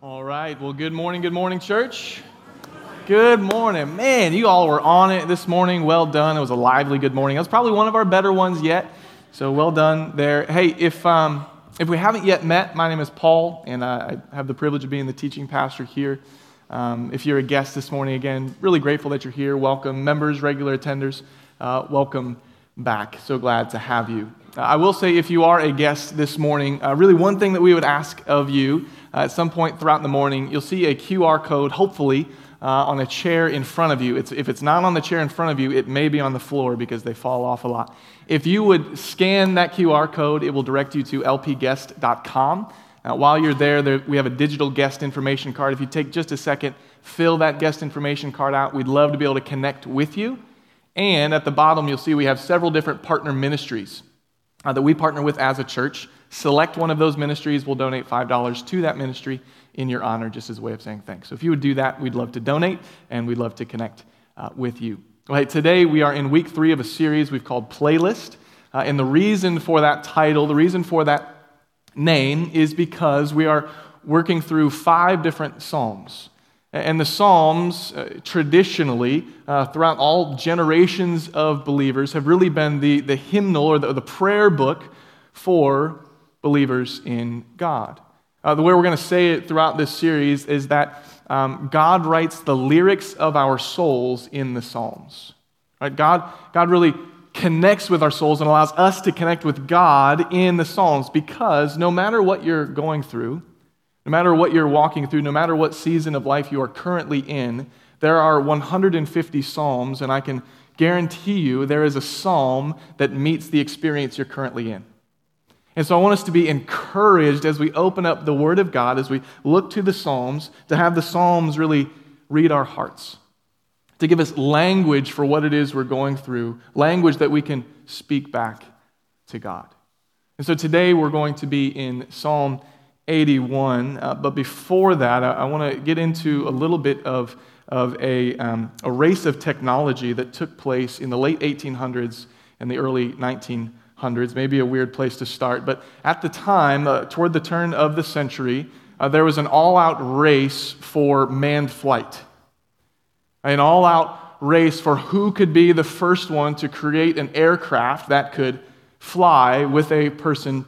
All right. Well, good morning, good morning, church. Good morning. Man, you all were on it this morning. Well done. It was a lively good morning. It was probably one of our better ones yet. So well done there. Hey, if, um, if we haven't yet met, my name is Paul, and I have the privilege of being the teaching pastor here. Um, if you're a guest this morning, again, really grateful that you're here. Welcome. Members, regular attenders, uh, welcome back. So glad to have you. Uh, I will say, if you are a guest this morning, uh, really one thing that we would ask of you uh, at some point throughout the morning, you'll see a QR code, hopefully, uh, on a chair in front of you. It's, if it's not on the chair in front of you, it may be on the floor because they fall off a lot. If you would scan that QR code, it will direct you to lpguest.com. While you're there, there, we have a digital guest information card. If you take just a second, fill that guest information card out. We'd love to be able to connect with you. And at the bottom, you'll see we have several different partner ministries uh, that we partner with as a church. Select one of those ministries, we'll donate $5 to that ministry in your honor, just as a way of saying thanks. So if you would do that, we'd love to donate and we'd love to connect uh, with you. Well, hey, today we are in week three of a series we've called Playlist. Uh, and the reason for that title, the reason for that name, is because we are working through five different Psalms. And the Psalms, uh, traditionally, uh, throughout all generations of believers, have really been the, the hymnal or the, the prayer book for believers in God. Uh, the way we're going to say it throughout this series is that um, God writes the lyrics of our souls in the Psalms. Right? God, God really connects with our souls and allows us to connect with God in the Psalms because no matter what you're going through, no matter what you're walking through, no matter what season of life you are currently in, there are 150 Psalms, and I can guarantee you there is a Psalm that meets the experience you're currently in. And so I want us to be encouraged as we open up the Word of God, as we look to the Psalms, to have the Psalms really read our hearts, to give us language for what it is we're going through, language that we can speak back to God. And so today we're going to be in Psalm 81. Uh, but before that, I, I want to get into a little bit of, of a, um, a race of technology that took place in the late 1800s and the early 1900s. Maybe a weird place to start, but at the time, uh, toward the turn of the century, uh, there was an all out race for manned flight. An all out race for who could be the first one to create an aircraft that could fly with a person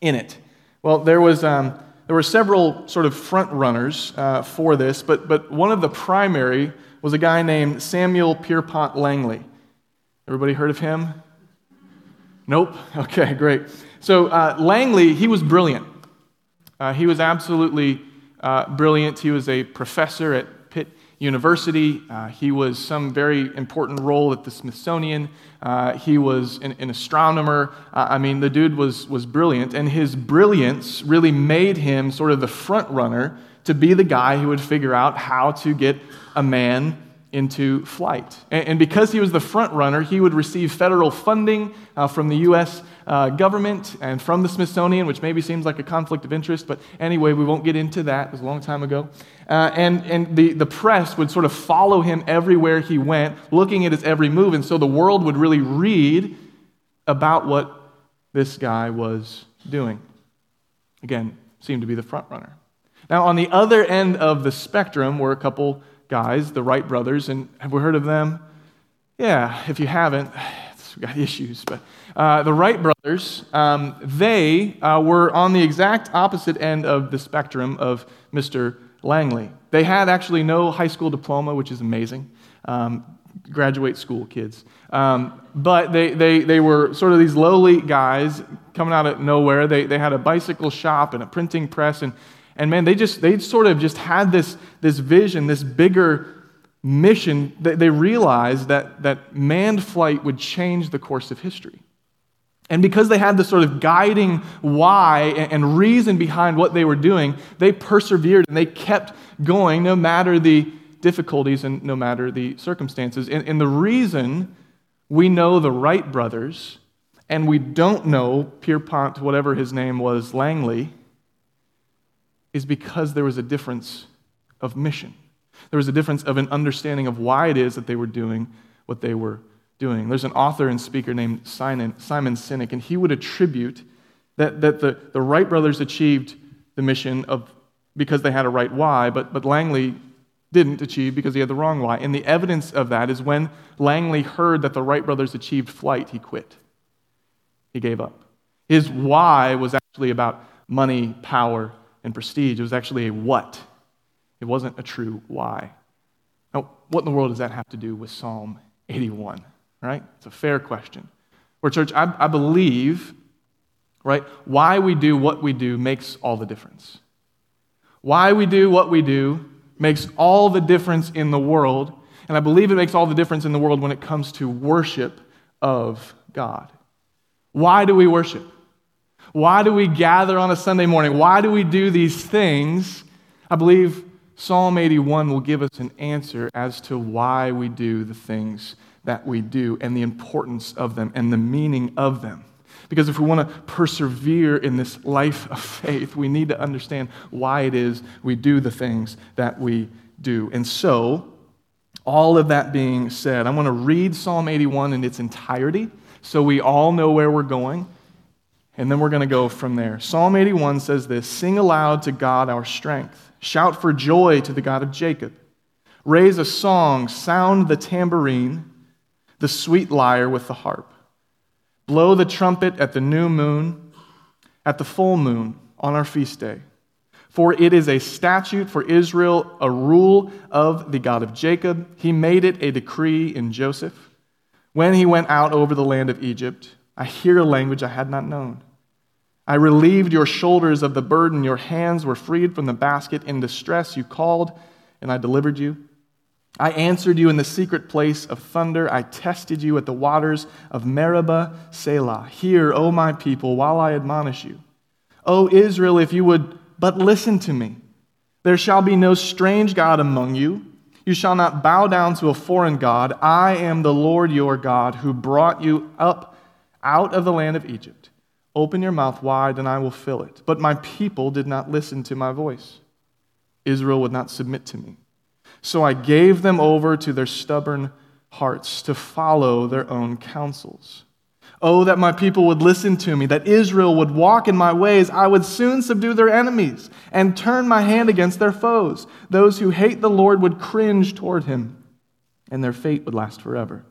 in it. Well, there, was, um, there were several sort of front runners uh, for this, but, but one of the primary was a guy named Samuel Pierpont Langley. Everybody heard of him? Nope? Okay, great. So uh, Langley, he was brilliant. Uh, he was absolutely uh, brilliant. He was a professor at University. Uh, he was some very important role at the Smithsonian. Uh, he was an, an astronomer. Uh, I mean, the dude was, was brilliant, and his brilliance really made him sort of the front runner to be the guy who would figure out how to get a man into flight. And, because he was the front runner, he would receive federal funding uh, from the U.S uh, government and from the Smithsonian, which maybe seems like a conflict of interest, but anyway, we won't get into that. It was a long time ago. Uh, and and the, the press would sort of follow him everywhere he went, looking at his every move. And so the world would really read about what this guy was doing. Again, seemed to be the front runner. Now, on the other end of the spectrum were a couple guys, the Wright brothers, and have we heard of them? Yeah, if you haven't, it's got issues, but uh, the Wright brothers, um, they uh, were on the exact opposite end of the spectrum of Mr. Langley. They had actually no high school diploma, which is amazing. Um, graduate school kids. Um, but they, they, they were sort of these lowly guys coming out of nowhere. They, they had a bicycle shop and a printing press. And, and man, they just they sort of just had this, this vision, this bigger mission. They, they realized that, that manned flight would change the course of history. And because they had this sort of guiding why and reason behind what they were doing, they persevered and they kept going no matter the difficulties and no matter the circumstances. And, and the reason we know the Wright brothers and we don't know Pierpont, whatever his name was, Langley, is because there was a difference of mission. There was a difference of an understanding of why it is that they were doing what they were doing. There's an author and speaker named Simon, Simon Sinek, and he would attribute that, that the, the Wright brothers achieved the mission of because they had a right why, but, but Langley didn't achieve because he had the wrong why. And the evidence of that is when Langley heard that the Wright brothers achieved flight, he quit. He gave up. His why was actually about money, power, and prestige. It was actually a what. It wasn't a true why. Now, what in the world does that have to do with Psalm 81? Right? It's a fair question. Where, church, I, I believe, right, why we do what we do makes all the difference. Why we do what we do makes all the difference in the world. And I believe it makes all the difference in the world when it comes to worship of God. Why do we worship? Why do we gather on a Sunday morning? Why do we do these things? I believe Psalm 81 will give us an answer as to why we do the things that we do and the importance of them and the meaning of them. Because if we want to persevere in this life of faith, we need to understand why it is we do the things that we do. And so, all of that being said, I'm going to read Psalm 81 in its entirety so we all know where we're going. And then we're going to go from there. Psalm 81 says this Sing aloud to God our strength, shout for joy to the God of Jacob. Raise a song, sound the tambourine, the sweet lyre with the harp. Blow the trumpet at the new moon, at the full moon, on our feast day. For it is a statute for Israel, a rule of the God of Jacob. He made it a decree in Joseph. When he went out over the land of Egypt, I hear a language I had not known. I relieved your shoulders of the burden. Your hands were freed from the basket. In distress, you called, and I delivered you. I answered you in the secret place of thunder. I tested you at the waters of Meribah, Selah. Hear, O my people, while I admonish you. O Israel, if you would but listen to me. There shall be no strange God among you. You shall not bow down to a foreign God. I am the Lord your God who brought you up out of the land of Egypt. Open your mouth wide, and I will fill it. But my people did not listen to my voice. Israel would not submit to me. So I gave them over to their stubborn hearts to follow their own counsels. Oh, that my people would listen to me, that Israel would walk in my ways. I would soon subdue their enemies and turn my hand against their foes. Those who hate the Lord would cringe toward him, and their fate would last forever.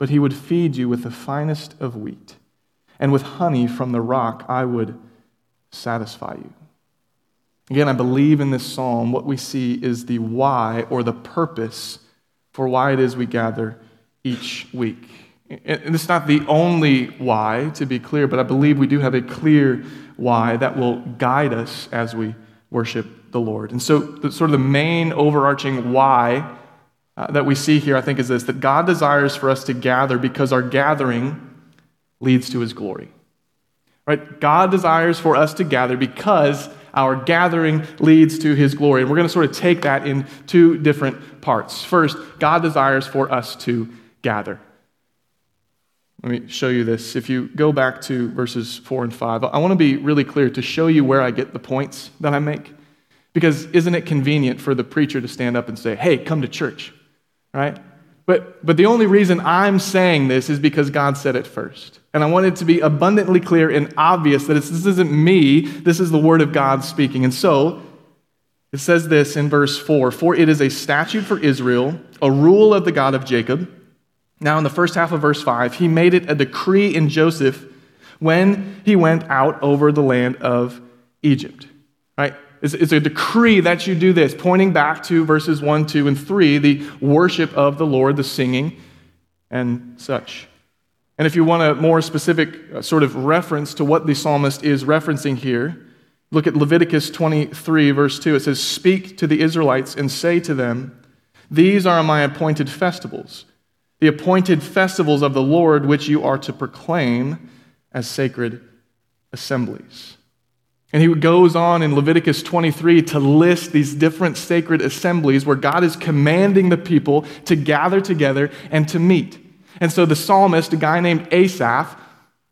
But he would feed you with the finest of wheat, and with honey from the rock I would satisfy you. Again, I believe in this psalm, what we see is the why or the purpose for why it is we gather each week. And it's not the only why, to be clear, but I believe we do have a clear why that will guide us as we worship the Lord. And so, the, sort of the main overarching why uh, that we see here, I think, is this that God desires for us to gather because our gathering leads to his glory. Right? God desires for us to gather because our gathering leads to his glory. And we're going to sort of take that in two different parts. First, God desires for us to gather. Let me show you this. If you go back to verses 4 and 5, I want to be really clear to show you where I get the points that I make. Because isn't it convenient for the preacher to stand up and say, hey, come to church, right? But, but the only reason I'm saying this is because God said it first. And I want it to be abundantly clear and obvious that this isn't me, this is the Word of God speaking. And so, it says this in verse 4 For it is a statute for Israel, a rule of the God of Jacob. Now, in the first half of verse 5, he made it a decree in Joseph when he went out over the land of Egypt. Right? It's, it's a decree that you do this, pointing back to verses 1, 2, and 3, the worship of the Lord, the singing, and such. And if you want a more specific uh, sort of reference to what the psalmist is referencing here, look at Leviticus 23, verse 2. It says, Speak to the Israelites and say to them, These are my appointed festivals, the appointed festivals of the Lord, which you are to proclaim as sacred assemblies. And he goes on in Leviticus 23 to list these different sacred assemblies where God is commanding the people to gather together and to meet. And so the psalmist, a guy named Asaph,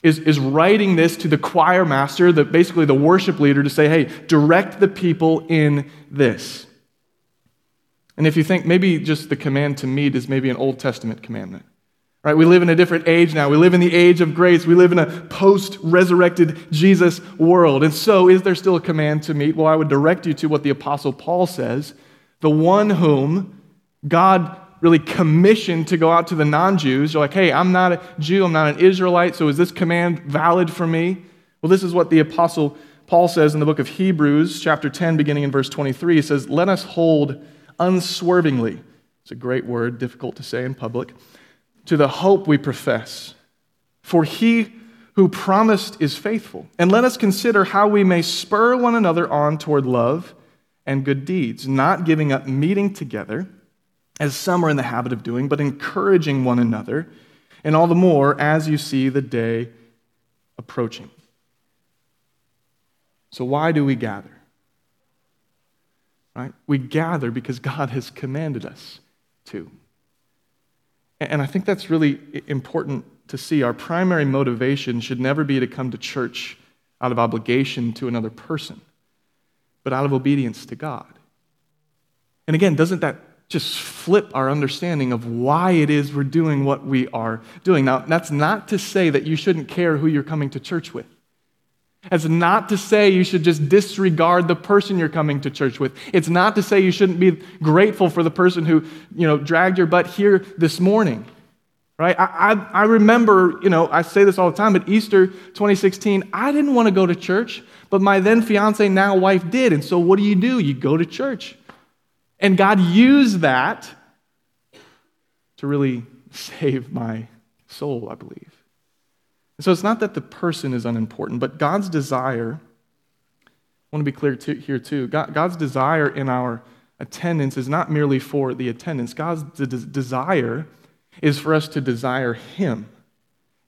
is, is writing this to the choir master, the, basically the worship leader, to say, hey, direct the people in this. And if you think maybe just the command to meet is maybe an Old Testament commandment, Right? We live in a different age now. We live in the age of grace. We live in a post resurrected Jesus world. And so, is there still a command to meet? Well, I would direct you to what the Apostle Paul says the one whom God really commissioned to go out to the non Jews. You're like, hey, I'm not a Jew, I'm not an Israelite, so is this command valid for me? Well, this is what the Apostle Paul says in the book of Hebrews, chapter 10, beginning in verse 23. He says, Let us hold unswervingly. It's a great word, difficult to say in public to the hope we profess. For he who promised is faithful. And let us consider how we may spur one another on toward love and good deeds, not giving up meeting together, as some are in the habit of doing, but encouraging one another, and all the more as you see the day approaching. So, why do we gather? Right? We gather because God has commanded us to. And I think that's really important to see. Our primary motivation should never be to come to church out of obligation to another person, but out of obedience to God. And again, doesn't that just flip our understanding of why it is we're doing what we are doing? Now, that's not to say that you shouldn't care who you're coming to church with. It's not to say you should just disregard the person you're coming to church with. It's not to say you shouldn't be grateful for the person who, you know, dragged your butt here this morning. Right? I, I, I remember, you know, I say this all the time, but Easter 2016, I didn't want to go to church, but my then fiance, now wife, did. And so what do you do? You go to church. And God used that to really save my soul, I believe. So it's not that the person is unimportant, but God's desire, I want to be clear too, here too, God, God's desire in our attendance is not merely for the attendance. God's desire is for us to desire Him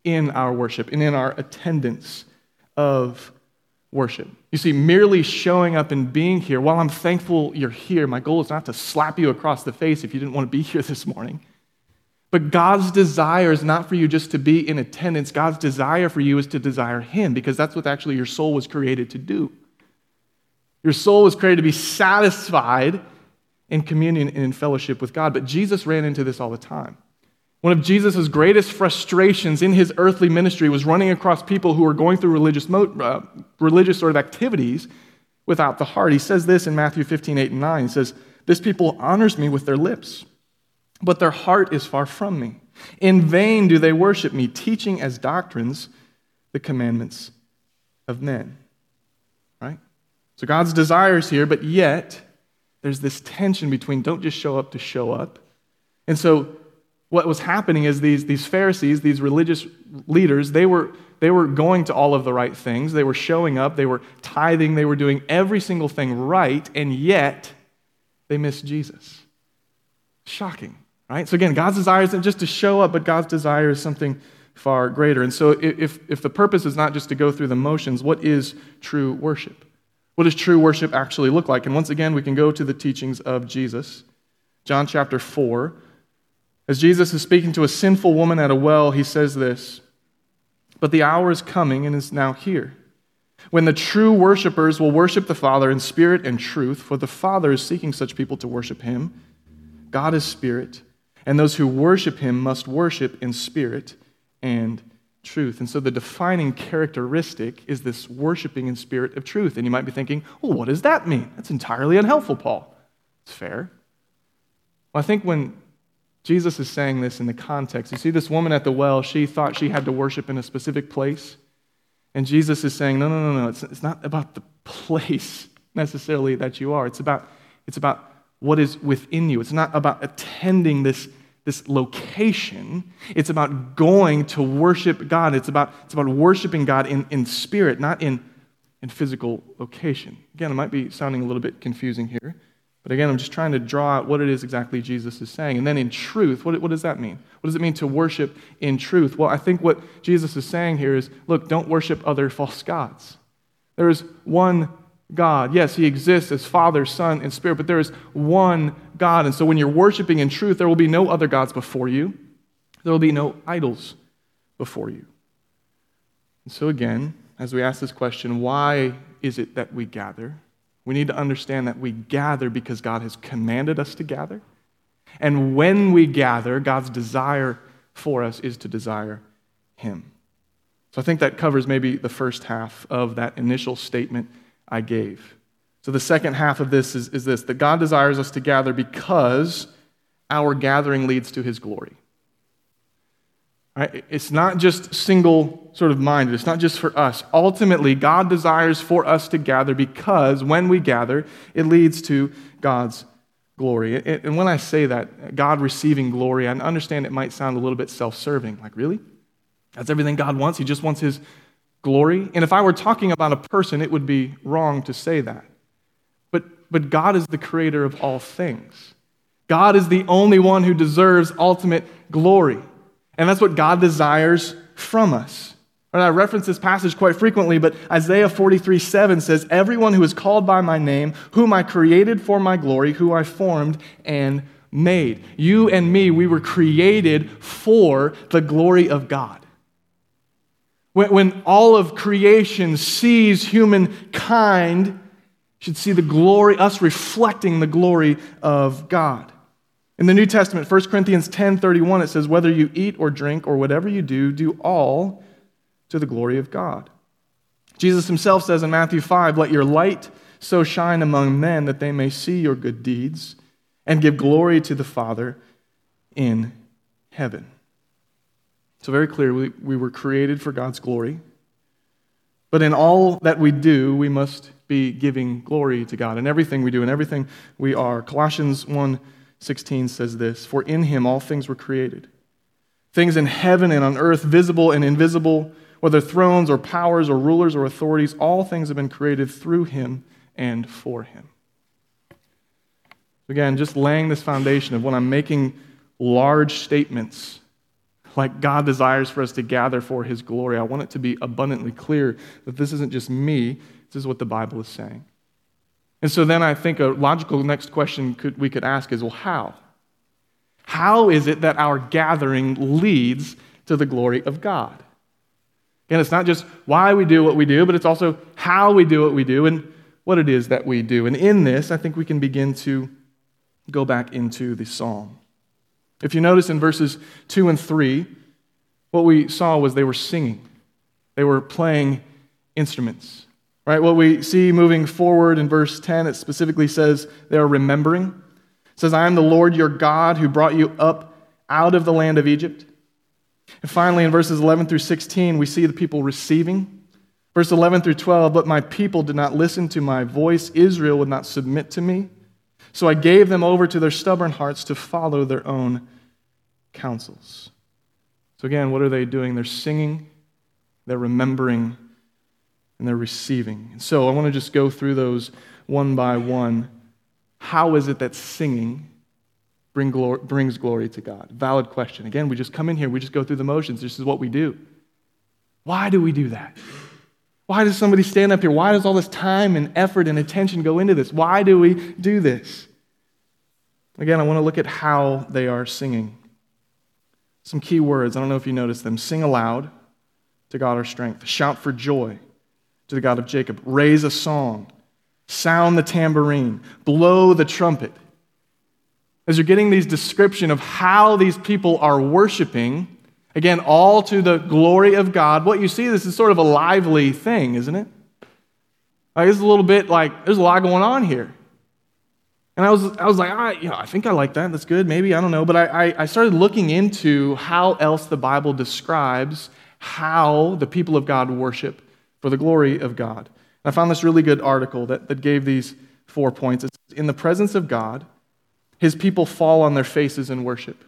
in our worship and in our attendance of worship. You see, merely showing up and being here, while I'm thankful you're here, my goal is not to slap you across the face if you didn't want to be here this morning. But God's desire is not for you just to be in attendance. God's desire for you is to desire Him because that's what actually your soul was created to do. Your soul was created to be satisfied in communion and in fellowship with God. But Jesus ran into this all the time. One of Jesus' greatest frustrations in his earthly ministry was running across people who were going through religious, uh, religious sort of activities without the heart. He says this in Matthew 15, 8, and 9. He says, This people honors me with their lips but their heart is far from me. In vain do they worship me, teaching as doctrines the commandments of men. Right? So God's desires here, but yet there's this tension between don't just show up to show up. And so what was happening is these, these Pharisees, these religious leaders, they were, they were going to all of the right things. They were showing up, they were tithing, they were doing every single thing right, and yet they missed Jesus. Shocking. Right? So again, God's desire isn't just to show up, but God's desire is something far greater. And so if, if the purpose is not just to go through the motions, what is true worship? What does true worship actually look like? And once again, we can go to the teachings of Jesus. John chapter 4. As Jesus is speaking to a sinful woman at a well, he says this But the hour is coming and is now here when the true worshipers will worship the Father in spirit and truth, for the Father is seeking such people to worship him. God is spirit and those who worship him must worship in spirit and truth. And so the defining characteristic is this worshiping in spirit of truth. And you might be thinking, well, what does that mean? That's entirely unhelpful, Paul. It's fair. Well, I think when Jesus is saying this in the context, you see this woman at the well, she thought she had to worship in a specific place. And Jesus is saying, no, no, no, no. It's, it's not about the place necessarily that you are. It's about, it's about what is within you. It's not about attending this, this location. It's about going to worship God. It's about, it's about worshiping God in, in spirit, not in, in physical location. Again, it might be sounding a little bit confusing here. But again, I'm just trying to draw out what it is exactly Jesus is saying. And then in truth, what, what does that mean? What does it mean to worship in truth? Well, I think what Jesus is saying here is look, don't worship other false gods. There is one God. Yes, He exists as Father, Son, and Spirit, but there is one God. And so when you're worshiping in truth, there will be no other gods before you, there will be no idols before you. And so, again, as we ask this question, why is it that we gather? We need to understand that we gather because God has commanded us to gather. And when we gather, God's desire for us is to desire Him. So I think that covers maybe the first half of that initial statement I gave. So the second half of this is, is this that God desires us to gather because our gathering leads to His glory. Right? It's not just single sort of minded, it's not just for us. Ultimately, God desires for us to gather because when we gather, it leads to God's glory. And when I say that, God receiving glory, I understand it might sound a little bit self serving. Like, really? That's everything God wants? He just wants His glory? And if I were talking about a person, it would be wrong to say that. But, but God is the creator of all things. God is the only one who deserves ultimate glory. And that's what God desires from us. And I reference this passage quite frequently, but Isaiah 43 7 says, Everyone who is called by my name, whom I created for my glory, who I formed and made. You and me, we were created for the glory of God. When, when all of creation sees humankind, should see the glory, us reflecting the glory of God. In the New Testament, 1 Corinthians 10 31, it says, Whether you eat or drink or whatever you do, do all to the glory of God. Jesus himself says in Matthew 5, Let your light so shine among men that they may see your good deeds and give glory to the Father in heaven. So, very clear, we, we were created for God's glory. But in all that we do, we must be giving glory to God in everything we do, in everything we are. Colossians 1 16 says this For in him all things were created, things in heaven and on earth, visible and invisible, whether thrones or powers or rulers or authorities, all things have been created through him and for him. Again, just laying this foundation of when I'm making large statements like God desires for us to gather for his glory, I want it to be abundantly clear that this isn't just me, this is what the Bible is saying. And so then I think a logical next question could, we could ask is well, how? How is it that our gathering leads to the glory of God? Again, it's not just why we do what we do, but it's also how we do what we do and what it is that we do. And in this, I think we can begin to go back into the psalm. If you notice in verses 2 and 3, what we saw was they were singing, they were playing instruments. Right? What we see moving forward in verse 10, it specifically says they are remembering. It says, I am the Lord your God who brought you up out of the land of Egypt. And finally, in verses 11 through 16, we see the people receiving. Verse 11 through 12, but my people did not listen to my voice. Israel would not submit to me. So I gave them over to their stubborn hearts to follow their own counsels. So again, what are they doing? They're singing, they're remembering, and they're receiving. And so I want to just go through those one by one. How is it that singing bring glory, brings glory to God? Valid question. Again, we just come in here, we just go through the motions. This is what we do. Why do we do that? Why does somebody stand up here? Why does all this time and effort and attention go into this? Why do we do this? Again, I want to look at how they are singing. Some key words, I don't know if you noticed them. Sing aloud to God our strength, shout for joy to the God of Jacob. Raise a song, sound the tambourine, blow the trumpet. As you're getting these description of how these people are worshiping, again, all to the glory of God, what you see, this is sort of a lively thing, isn't it? Like, it's a little bit like there's a lot going on here. And I was, I was like, I, you know, I think I like that. That's good. Maybe, I don't know. But I, I, started looking into how else the Bible describes how the people of God worship for the glory of God. And I found this really good article that, that gave these four points. In the presence of God, his people fall on their faces in worship.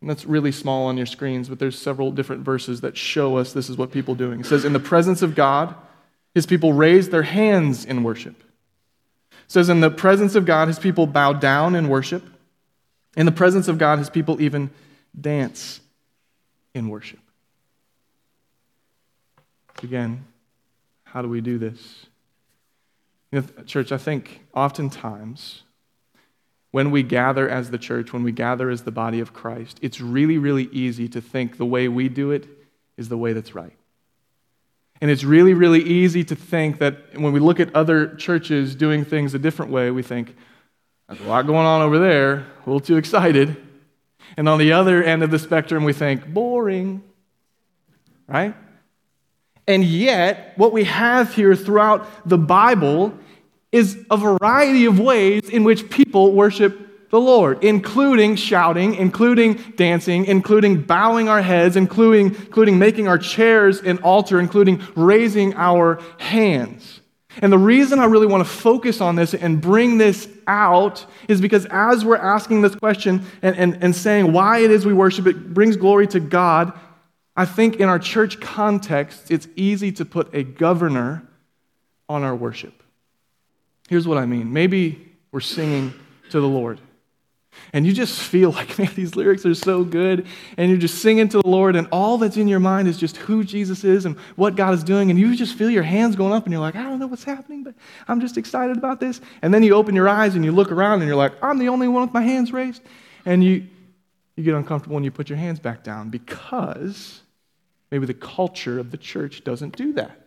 And that's really small on your screens, but there's several different verses that show us this is what people doing. It says, In the presence of God, his people raise their hands in worship. It says, In the presence of God, his people bow down in worship. In the presence of God, his people even dance in worship. Again, how do we do this? You know, church, I think oftentimes when we gather as the church, when we gather as the body of Christ, it's really, really easy to think the way we do it is the way that's right. And it's really, really easy to think that when we look at other churches doing things a different way, we think, there's a lot going on over there, a little too excited. And on the other end of the spectrum, we think, boring, right? And yet, what we have here throughout the Bible is a variety of ways in which people worship the Lord, including shouting, including dancing, including bowing our heads, including, including making our chairs an altar, including raising our hands. And the reason I really want to focus on this and bring this out is because as we're asking this question and, and, and saying why it is we worship, it brings glory to God, I think in our church context, it's easy to put a governor on our worship. Here's what I mean. Maybe we're singing to the Lord. And you just feel like, man, these lyrics are so good. And you're just singing to the Lord, and all that's in your mind is just who Jesus is and what God is doing. And you just feel your hands going up, and you're like, I don't know what's happening, but I'm just excited about this. And then you open your eyes and you look around, and you're like, I'm the only one with my hands raised. And you, you get uncomfortable and you put your hands back down because maybe the culture of the church doesn't do that.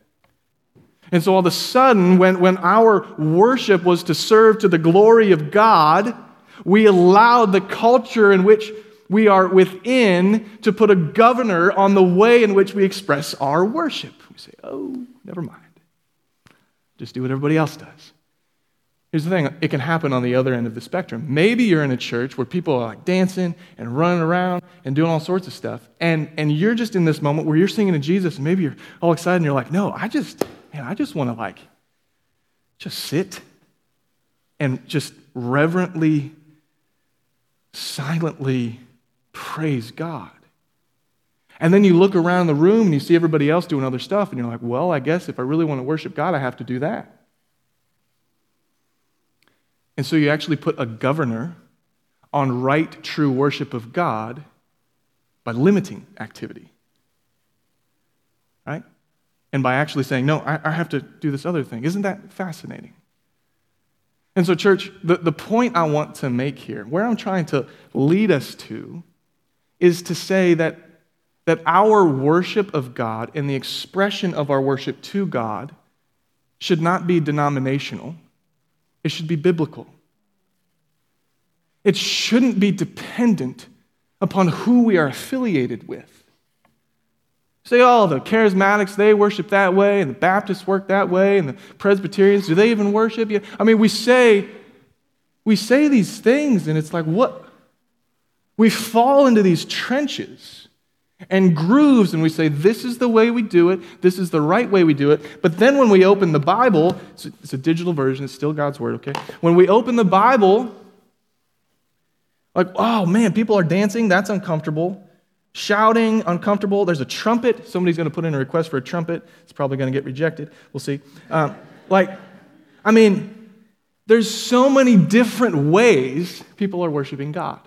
And so all of a sudden, when, when our worship was to serve to the glory of God, we allowed the culture in which we are within to put a governor on the way in which we express our worship. We say, oh, never mind. Just do what everybody else does. Here's the thing it can happen on the other end of the spectrum. Maybe you're in a church where people are like dancing and running around and doing all sorts of stuff, and, and you're just in this moment where you're singing to Jesus, and maybe you're all excited and you're like, no, I just, man, I just want to like just sit and just reverently, silently praise God. And then you look around the room and you see everybody else doing other stuff, and you're like, well, I guess if I really want to worship God, I have to do that. And so you actually put a governor on right, true worship of God by limiting activity. And by actually saying, no, I, I have to do this other thing. Isn't that fascinating? And so, church, the, the point I want to make here, where I'm trying to lead us to, is to say that, that our worship of God and the expression of our worship to God should not be denominational, it should be biblical. It shouldn't be dependent upon who we are affiliated with. Say, oh, the charismatics, they worship that way, and the Baptists work that way, and the Presbyterians, do they even worship? you? I mean, we say, we say these things, and it's like, what? We fall into these trenches and grooves, and we say, this is the way we do it, this is the right way we do it. But then when we open the Bible, it's a, it's a digital version, it's still God's word, okay? When we open the Bible, like, oh man, people are dancing, that's uncomfortable shouting, uncomfortable. There's a trumpet. Somebody's going to put in a request for a trumpet. It's probably going to get rejected. We'll see. Um, like, I mean, there's so many different ways people are worshiping God.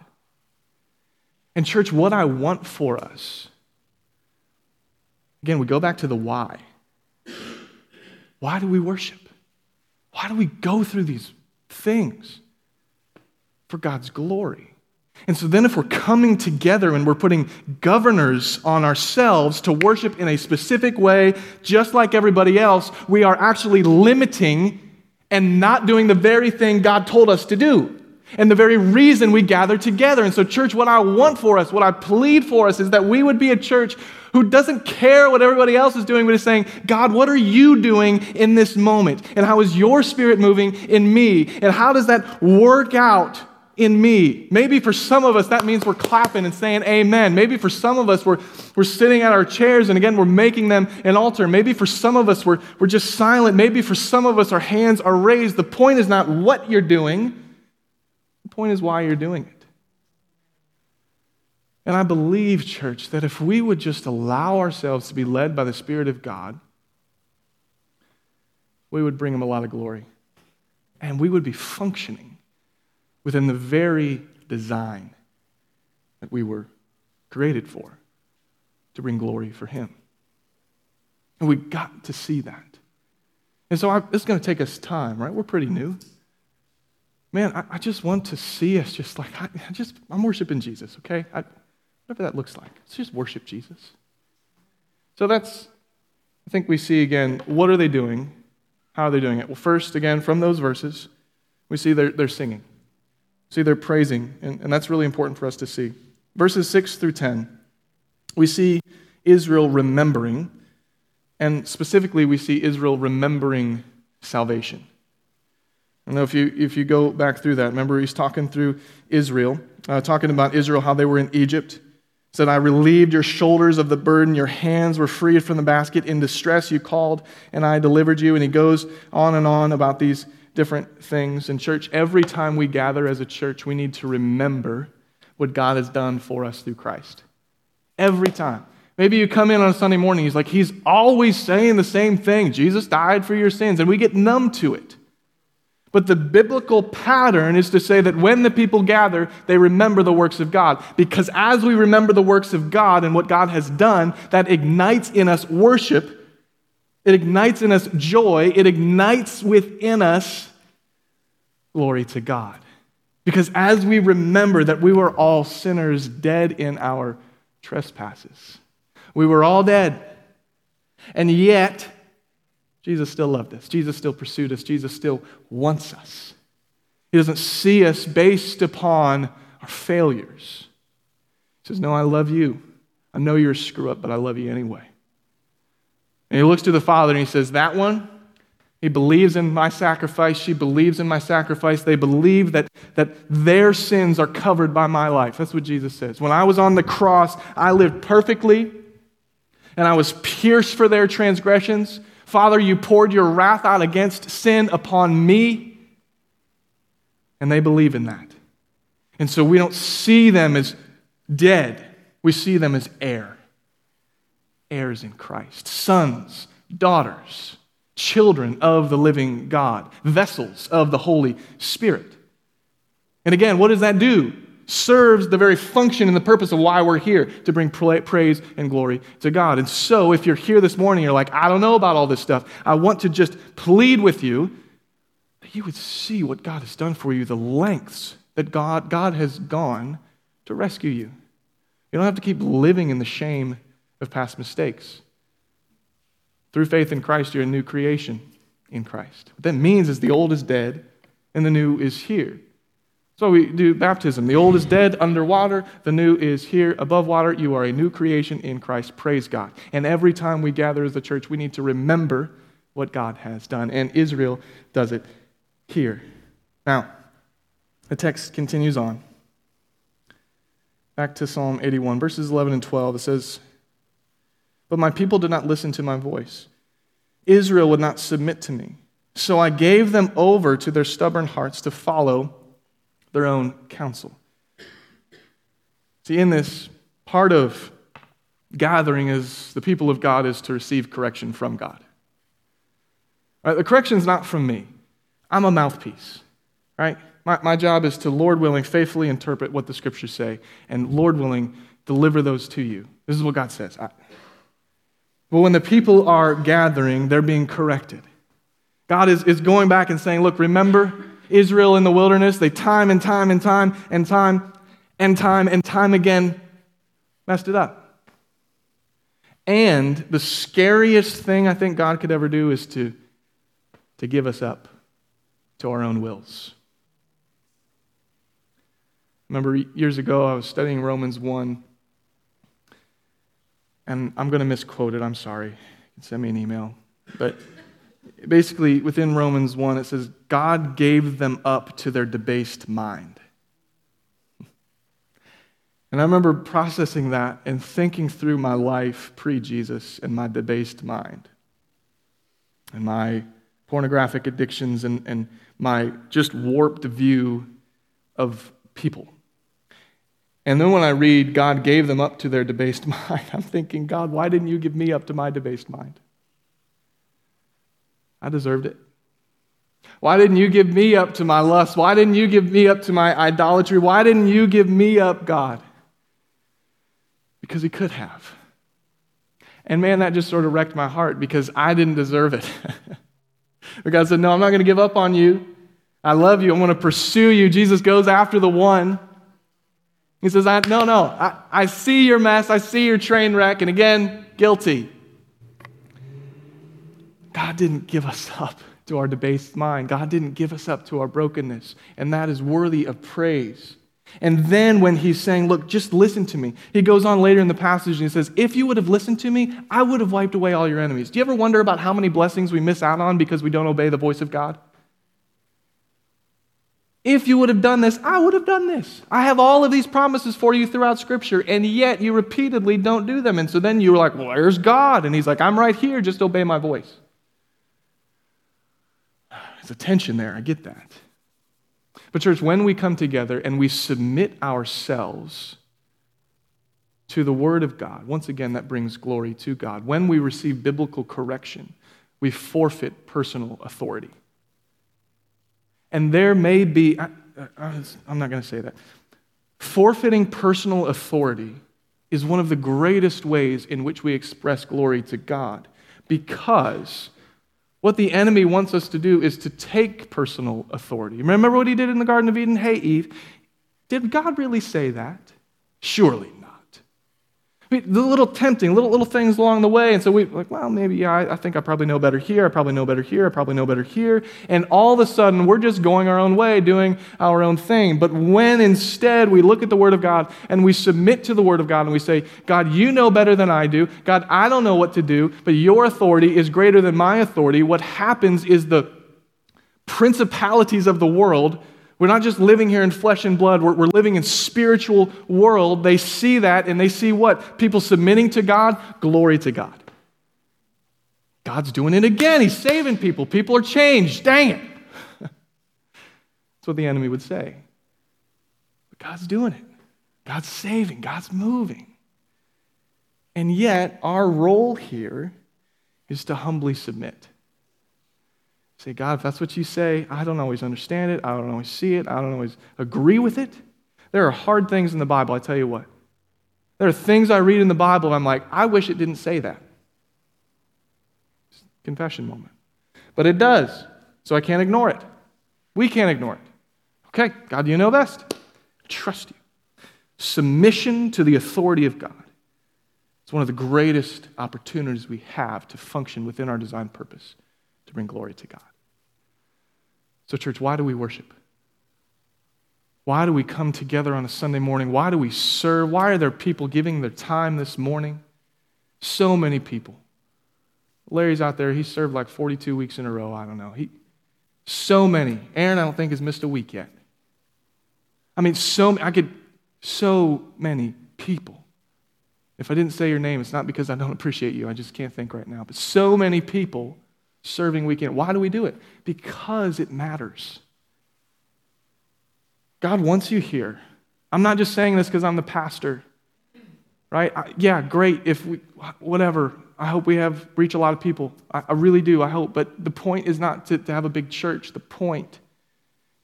And, church, what I want for us, again, we go back to the why. Why do we worship? Why do we go through these things? For God's glory. And so then, if we're coming together and we're putting governors on ourselves to worship in a specific way, just like everybody else, we are actually limiting and not doing the very thing God told us to do. And the very reason we gather together. And so, church, what I want for us, what I plead for us, is that we would be a church who doesn't care what everybody else is doing, but is saying, God, what are you doing in this moment? And how is your spirit moving in me? And how does that work out? In me. Maybe for some of us, that means we're clapping and saying amen. Maybe for some of us, we're, we're sitting at our chairs and again, we're making them an altar. Maybe for some of us, we're, we're just silent. Maybe for some of us, our hands are raised. The point is not what you're doing, the point is why you're doing it. And I believe, church, that if we would just allow ourselves to be led by the Spirit of God, we would bring Him a lot of glory. And we would be functioning within the very design that we were created for to bring glory for Him. And we got to see that. And so I, it's going to take us time, right? We're pretty new. Man, I, I just want to see us just like, I, I just, I'm worshiping Jesus, okay? Whatever that looks like. Let's just worship Jesus. So that's, I think we see again, what are they doing? How are they doing it? Well, first, again, from those verses, we see they're, they're singing. See, they're praising, and, and that's really important for us to see. verses 6 through 10, we see Israel remembering, and specifically, we see Israel remembering salvation. I know if you, if you go back through that, remember he's talking through Israel, uh, talking about Israel, how they were in Egypt. Said, I relieved your shoulders of the burden, your hands were freed from the basket. In distress you called, and I delivered you. And he goes on and on about these different things. In church, every time we gather as a church, we need to remember what God has done for us through Christ. Every time. Maybe you come in on a Sunday morning, he's like, he's always saying the same thing Jesus died for your sins, and we get numb to it. But the biblical pattern is to say that when the people gather, they remember the works of God. Because as we remember the works of God and what God has done, that ignites in us worship, it ignites in us joy, it ignites within us glory to God. Because as we remember that we were all sinners dead in our trespasses, we were all dead. And yet, Jesus still loved us. Jesus still pursued us. Jesus still wants us. He doesn't see us based upon our failures. He says, No, I love you. I know you're a screw up, but I love you anyway. And he looks to the Father and he says, That one, he believes in my sacrifice. She believes in my sacrifice. They believe that, that their sins are covered by my life. That's what Jesus says. When I was on the cross, I lived perfectly and I was pierced for their transgressions. Father, you poured your wrath out against sin upon me. And they believe in that. And so we don't see them as dead, we see them as heir. Heirs in Christ, sons, daughters, children of the living God, vessels of the Holy Spirit. And again, what does that do? serves the very function and the purpose of why we're here to bring praise and glory to God. And so, if you're here this morning, you're like, I don't know about all this stuff, I want to just plead with you that you would see what God has done for you, the lengths that God, God has gone to rescue you. You don't have to keep living in the shame of past mistakes. Through faith in Christ, you're a new creation in Christ. What that means is the old is dead and the new is here. So we do baptism. The old is dead underwater, the new is here above water. You are a new creation in Christ. Praise God. And every time we gather as a church, we need to remember what God has done. And Israel does it here. Now, the text continues on. Back to Psalm 81, verses 11 and 12. It says, But my people did not listen to my voice. Israel would not submit to me. So I gave them over to their stubborn hearts to follow their own counsel. See, in this, part of gathering as the people of God is to receive correction from God. Right, the correction is not from me. I'm a mouthpiece. Right? My, my job is to, Lord willing, faithfully interpret what the scriptures say, and Lord willing, deliver those to you. This is what God says. I, but when the people are gathering, they're being corrected. God is, is going back and saying, Look, remember Israel in the wilderness, they time and time and time and time and time and time again messed it up. And the scariest thing I think God could ever do is to, to give us up to our own wills. Remember years ago, I was studying Romans 1, and I'm going to misquote it. I'm sorry. You can send me an email. But basically, within Romans 1, it says, God gave them up to their debased mind. And I remember processing that and thinking through my life pre Jesus and my debased mind and my pornographic addictions and, and my just warped view of people. And then when I read, God gave them up to their debased mind, I'm thinking, God, why didn't you give me up to my debased mind? I deserved it. Why didn't you give me up to my lust? Why didn't you give me up to my idolatry? Why didn't you give me up, God? Because He could have. And man, that just sort of wrecked my heart because I didn't deserve it. but God said, No, I'm not going to give up on you. I love you. I'm going to pursue you. Jesus goes after the one. He says, I, No, no, I, I see your mess. I see your train wreck. And again, guilty. God didn't give us up to our debased mind. God didn't give us up to our brokenness, and that is worthy of praise. And then when he's saying, Look, just listen to me, he goes on later in the passage and he says, If you would have listened to me, I would have wiped away all your enemies. Do you ever wonder about how many blessings we miss out on because we don't obey the voice of God? If you would have done this, I would have done this. I have all of these promises for you throughout Scripture, and yet you repeatedly don't do them. And so then you're like, Well, where's God? And he's like, I'm right here, just obey my voice. There's a tension there, I get that. But, church, when we come together and we submit ourselves to the Word of God, once again, that brings glory to God. When we receive biblical correction, we forfeit personal authority. And there may be, I, am not going to say that. Forfeiting personal authority is one of the greatest ways in which we express glory to God because what the enemy wants us to do is to take personal authority. Remember what he did in the Garden of Eden? Hey, Eve, did God really say that? Surely the little tempting, little, little things along the way. And so we like, well, maybe, yeah, I, I, think I probably know better here. I probably know better here. I probably know better here. And all of a sudden, we're just going our own way, doing our own thing. But when instead we look at the Word of God and we submit to the Word of God and we say, God, you know better than I do. God, I don't know what to do, but your authority is greater than my authority. What happens is the principalities of the world we're not just living here in flesh and blood, we're, we're living in spiritual world. They see that and they see what? People submitting to God, glory to God. God's doing it again. He's saving people. People are changed. Dang it. That's what the enemy would say. But God's doing it. God's saving. God's moving. And yet, our role here is to humbly submit. Say, God, if that's what you say, I don't always understand it. I don't always see it. I don't always agree with it. There are hard things in the Bible, I tell you what. There are things I read in the Bible, and I'm like, I wish it didn't say that. Confession moment. But it does, so I can't ignore it. We can't ignore it. Okay, God, you know best. Trust you. Submission to the authority of God. It's one of the greatest opportunities we have to function within our design purpose to bring glory to God. So, church, why do we worship? Why do we come together on a Sunday morning? Why do we serve? Why are there people giving their time this morning? So many people. Larry's out there. He served like 42 weeks in a row. I don't know. He, so many. Aaron, I don't think, has missed a week yet. I mean, so I could, so many people. If I didn't say your name, it's not because I don't appreciate you. I just can't think right now. But so many people serving weekend. Why do we do it? Because it matters. God wants you here. I'm not just saying this because I'm the pastor, right? I, yeah, great. If we, whatever. I hope we have reach a lot of people. I, I really do. I hope. But the point is not to, to have a big church. The point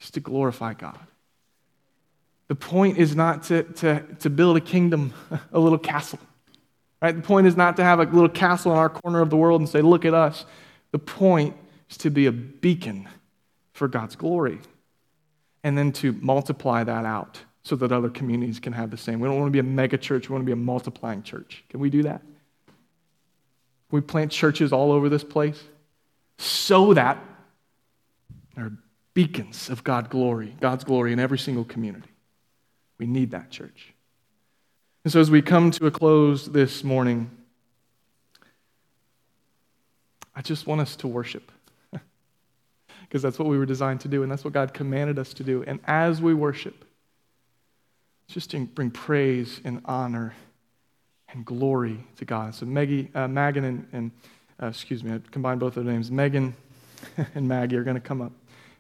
is to glorify God. The point is not to, to, to build a kingdom, a little castle. Right? The point is not to have a little castle in our corner of the world and say, look at us. The point is to be a beacon for God's glory and then to multiply that out so that other communities can have the same. We don't want to be a mega church, we want to be a multiplying church. Can we do that? We plant churches all over this place so that there are beacons of God glory, God's glory in every single community. We need that church. And so as we come to a close this morning, I just want us to worship. Because that's what we were designed to do, and that's what God commanded us to do. And as we worship, just to bring praise and honor and glory to God. So Maggie, uh, Megan and, and uh, excuse me, I combined both of their names. Megan and Maggie are going to come up,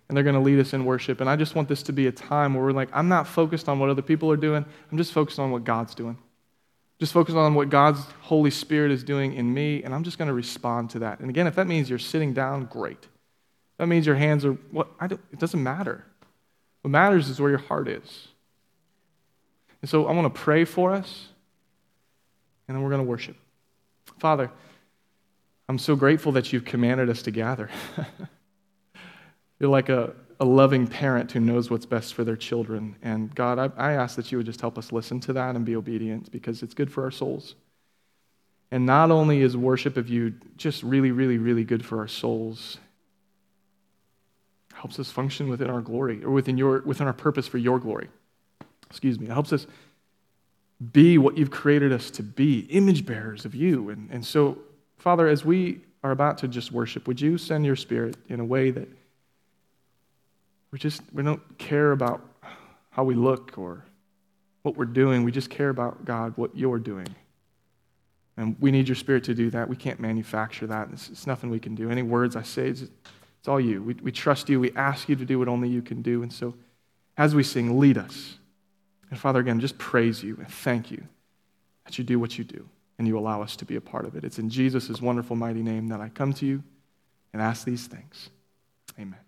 and they're going to lead us in worship. And I just want this to be a time where we're like, I'm not focused on what other people are doing. I'm just focused on what God's doing. Just focus on what God's Holy Spirit is doing in me, and I'm just going to respond to that. And again, if that means you're sitting down, great. That means your hands are what I don't, it doesn't matter. What matters is where your heart is. And so I want to pray for us, and then we're going to worship. Father, I'm so grateful that you've commanded us to gather. You're like a, a loving parent who knows what's best for their children. And God, I, I ask that you would just help us listen to that and be obedient because it's good for our souls. And not only is worship of you just really, really, really good for our souls, helps us function within our glory or within, your, within our purpose for your glory. excuse me, it helps us be what you've created us to be, image bearers of you. And, and so, Father, as we are about to just worship, would you send your spirit in a way that we just we don't care about how we look or what we're doing. We just care about God, what you're doing. And we need your spirit to do that. We can't manufacture that. It's, it's nothing we can do. Any words I say, it's, it's all you. We, we trust you. We ask you to do what only you can do. And so as we sing, lead us. And Father, again, just praise you and thank you that you do what you do and you allow us to be a part of it. It's in Jesus' wonderful, mighty name that I come to you and ask these things. Amen.